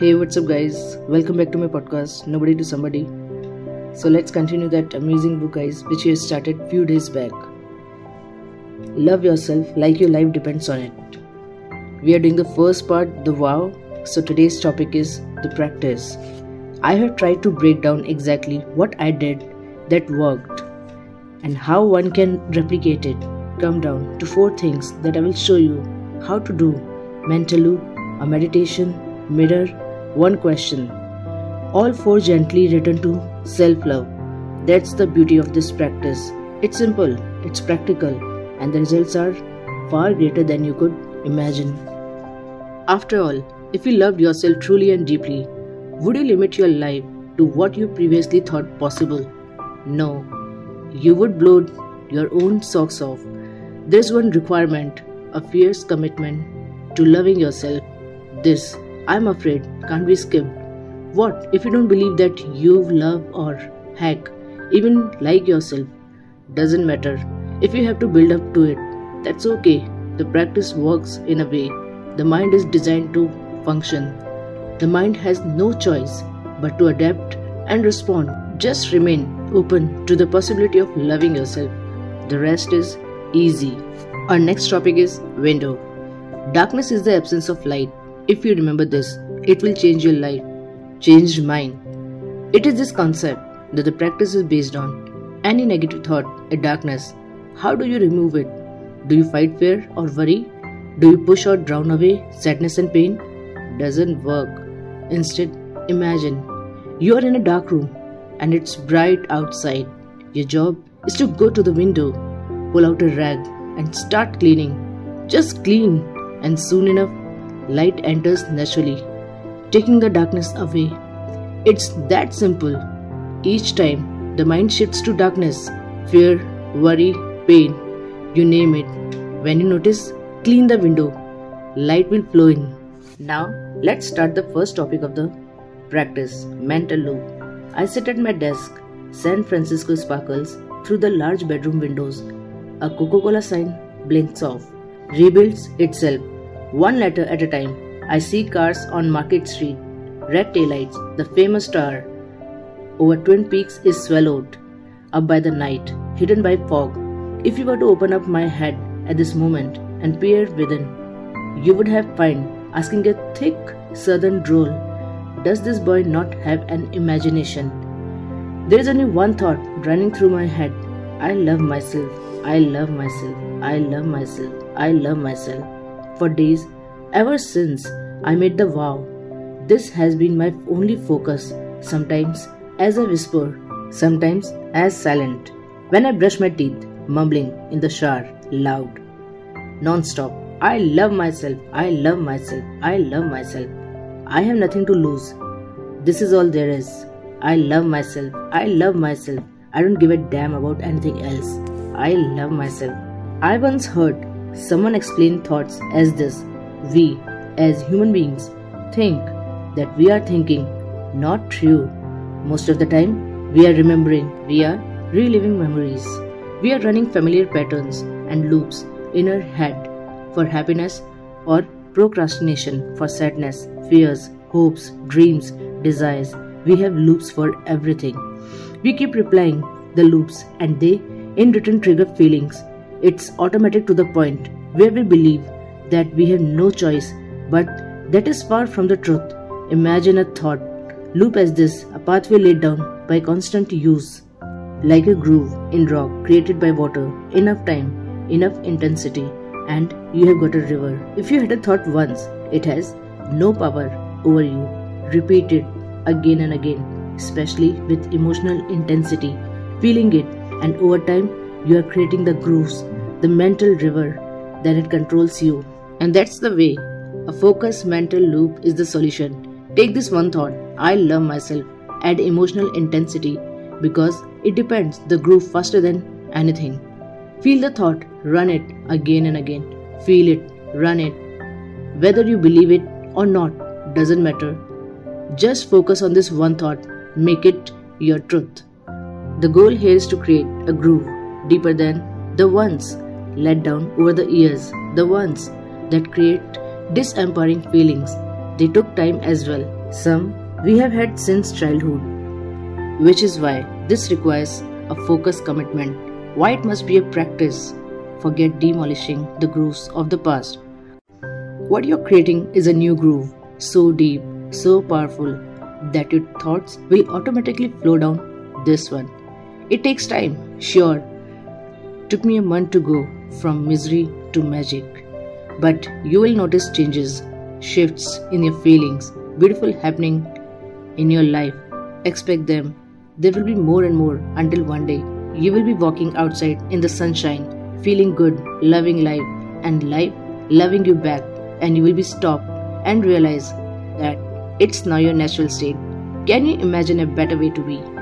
Hey, what's up, guys? Welcome back to my podcast, Nobody to Somebody. So let's continue that amazing book, guys, which we started few days back. Love yourself like your life depends on it. We are doing the first part, the vow. So today's topic is the practice. I have tried to break down exactly what I did that worked and how one can replicate it. Come down to four things that I will show you how to do mental loop, a meditation, mirror, one question. All four gently return to self love. That's the beauty of this practice. It's simple, it's practical, and the results are far greater than you could imagine. After all, if you loved yourself truly and deeply, would you limit your life to what you previously thought possible? No. You would blow your own socks off. There's one requirement a fierce commitment to loving yourself. This, I'm afraid, can't be skipped. What if you don't believe that you love or heck, even like yourself? Doesn't matter. If you have to build up to it, that's okay. The practice works in a way. The mind is designed to function. The mind has no choice but to adapt and respond. Just remain open to the possibility of loving yourself. The rest is easy. Our next topic is window. Darkness is the absence of light. If you remember this, it will change your life, change mine. It is this concept that the practice is based on. Any negative thought, a darkness, how do you remove it? Do you fight fear or worry? Do you push or drown away sadness and pain? Doesn't work. Instead, imagine you are in a dark room and it's bright outside. Your job is to go to the window, pull out a rag, and start cleaning. Just clean, and soon enough, light enters naturally, taking the darkness away. It's that simple. Each time the mind shifts to darkness, fear, worry, pain, you name it. When you notice, clean the window, light will flow in. Now, let's start the first topic of the practice mental loop. I sit at my desk, San Francisco sparkles through the large bedroom windows. A Coca Cola sign blinks off, rebuilds itself, one letter at a time. I see cars on Market Street, red taillights, the famous star over Twin Peaks is swallowed up by the night, hidden by fog. If you were to open up my head at this moment and peer within, you would have find asking a thick southern drawl, does this boy not have an imagination? There is only one thought running through my head. I love myself. I love myself. I love myself. I love myself. For days, ever since I made the vow, this has been my only focus, sometimes as a whisper, sometimes as silent. When I brush my teeth, mumbling in the shower, loud, non stop. I love myself, I love myself, I love myself. I have nothing to lose. This is all there is. I love myself, I love myself. I don't give a damn about anything else. I love myself. I once heard someone explained thoughts as this We, as human beings, think that we are thinking, not true. Most of the time, we are remembering, we are reliving memories. We are running familiar patterns and loops in our head for happiness or procrastination for sadness, fears, hopes, dreams, desires. We have loops for everything. We keep replying the loops and they in return trigger feelings. It's automatic to the point where we believe that we have no choice, but that is far from the truth. Imagine a thought loop as this, a pathway laid down by constant use, like a groove in rock created by water, enough time, enough intensity, and you have got a river. If you had a thought once, it has no power over you. Repeat it again and again, especially with emotional intensity, feeling it, and over time, you are creating the grooves, the mental river, that it controls you. And that's the way. A focused mental loop is the solution. Take this one thought I love myself, add emotional intensity because it depends the groove faster than anything. Feel the thought, run it again and again. Feel it, run it. Whether you believe it or not doesn't matter. Just focus on this one thought, make it your truth. The goal here is to create a groove deeper than the ones let down over the years, the ones that create disempowering feelings. They took time as well. Some we have had since childhood, which is why this requires a focused commitment. Why it must be a practice. Forget demolishing the grooves of the past. What you're creating is a new groove, so deep, so powerful that your thoughts will automatically flow down this one. It takes time, sure. Took me a month to go from misery to magic. But you will notice changes, shifts in your feelings, beautiful happening in your life. Expect them. There will be more and more until one day you will be walking outside in the sunshine, feeling good, loving life, and life loving you back, and you will be stopped and realize that it's now your natural state. Can you imagine a better way to be?